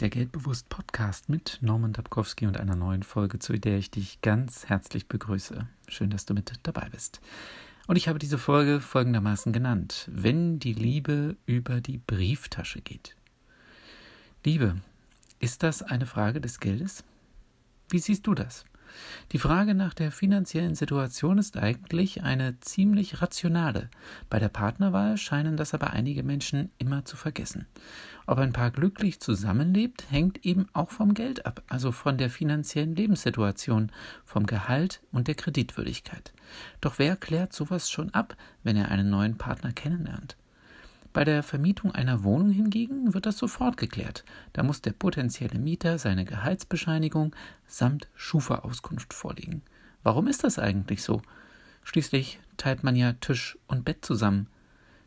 der Geldbewusst Podcast mit Norman Dabkowski und einer neuen Folge, zu der ich dich ganz herzlich begrüße. Schön, dass du mit dabei bist. Und ich habe diese Folge folgendermaßen genannt: Wenn die Liebe über die Brieftasche geht. Liebe, ist das eine Frage des Geldes? Wie siehst du das? Die Frage nach der finanziellen Situation ist eigentlich eine ziemlich rationale. Bei der Partnerwahl scheinen das aber einige Menschen immer zu vergessen. Ob ein Paar glücklich zusammenlebt, hängt eben auch vom Geld ab, also von der finanziellen Lebenssituation, vom Gehalt und der Kreditwürdigkeit. Doch wer klärt sowas schon ab, wenn er einen neuen Partner kennenlernt? Bei der Vermietung einer Wohnung hingegen wird das sofort geklärt. Da muss der potenzielle Mieter seine Gehaltsbescheinigung samt Schufa-Auskunft vorlegen. Warum ist das eigentlich so? Schließlich teilt man ja Tisch und Bett zusammen.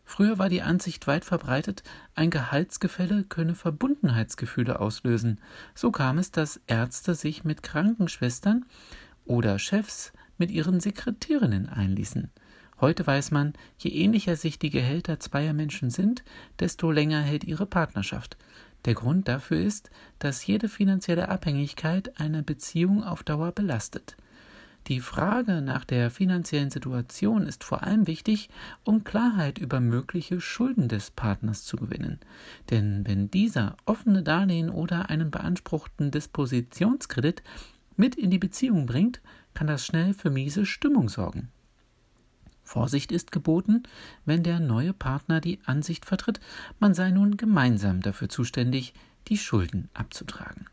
Früher war die Ansicht weit verbreitet, ein Gehaltsgefälle könne Verbundenheitsgefühle auslösen. So kam es, dass Ärzte sich mit Krankenschwestern oder Chefs mit ihren Sekretärinnen einließen. Heute weiß man, je ähnlicher sich die Gehälter zweier Menschen sind, desto länger hält ihre Partnerschaft. Der Grund dafür ist, dass jede finanzielle Abhängigkeit eine Beziehung auf Dauer belastet. Die Frage nach der finanziellen Situation ist vor allem wichtig, um Klarheit über mögliche Schulden des Partners zu gewinnen. Denn wenn dieser offene Darlehen oder einen beanspruchten Dispositionskredit mit in die Beziehung bringt, kann das schnell für miese Stimmung sorgen. Vorsicht ist geboten, wenn der neue Partner die Ansicht vertritt, man sei nun gemeinsam dafür zuständig, die Schulden abzutragen.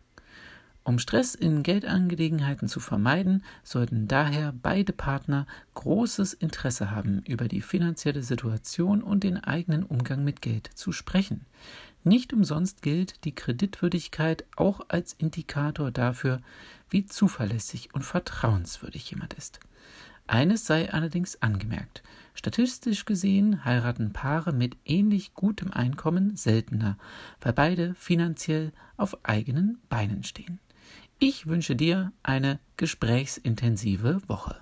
Um Stress in Geldangelegenheiten zu vermeiden, sollten daher beide Partner großes Interesse haben, über die finanzielle Situation und den eigenen Umgang mit Geld zu sprechen. Nicht umsonst gilt die Kreditwürdigkeit auch als Indikator dafür, wie zuverlässig und vertrauenswürdig jemand ist. Eines sei allerdings angemerkt. Statistisch gesehen heiraten Paare mit ähnlich gutem Einkommen seltener, weil beide finanziell auf eigenen Beinen stehen. Ich wünsche dir eine gesprächsintensive Woche.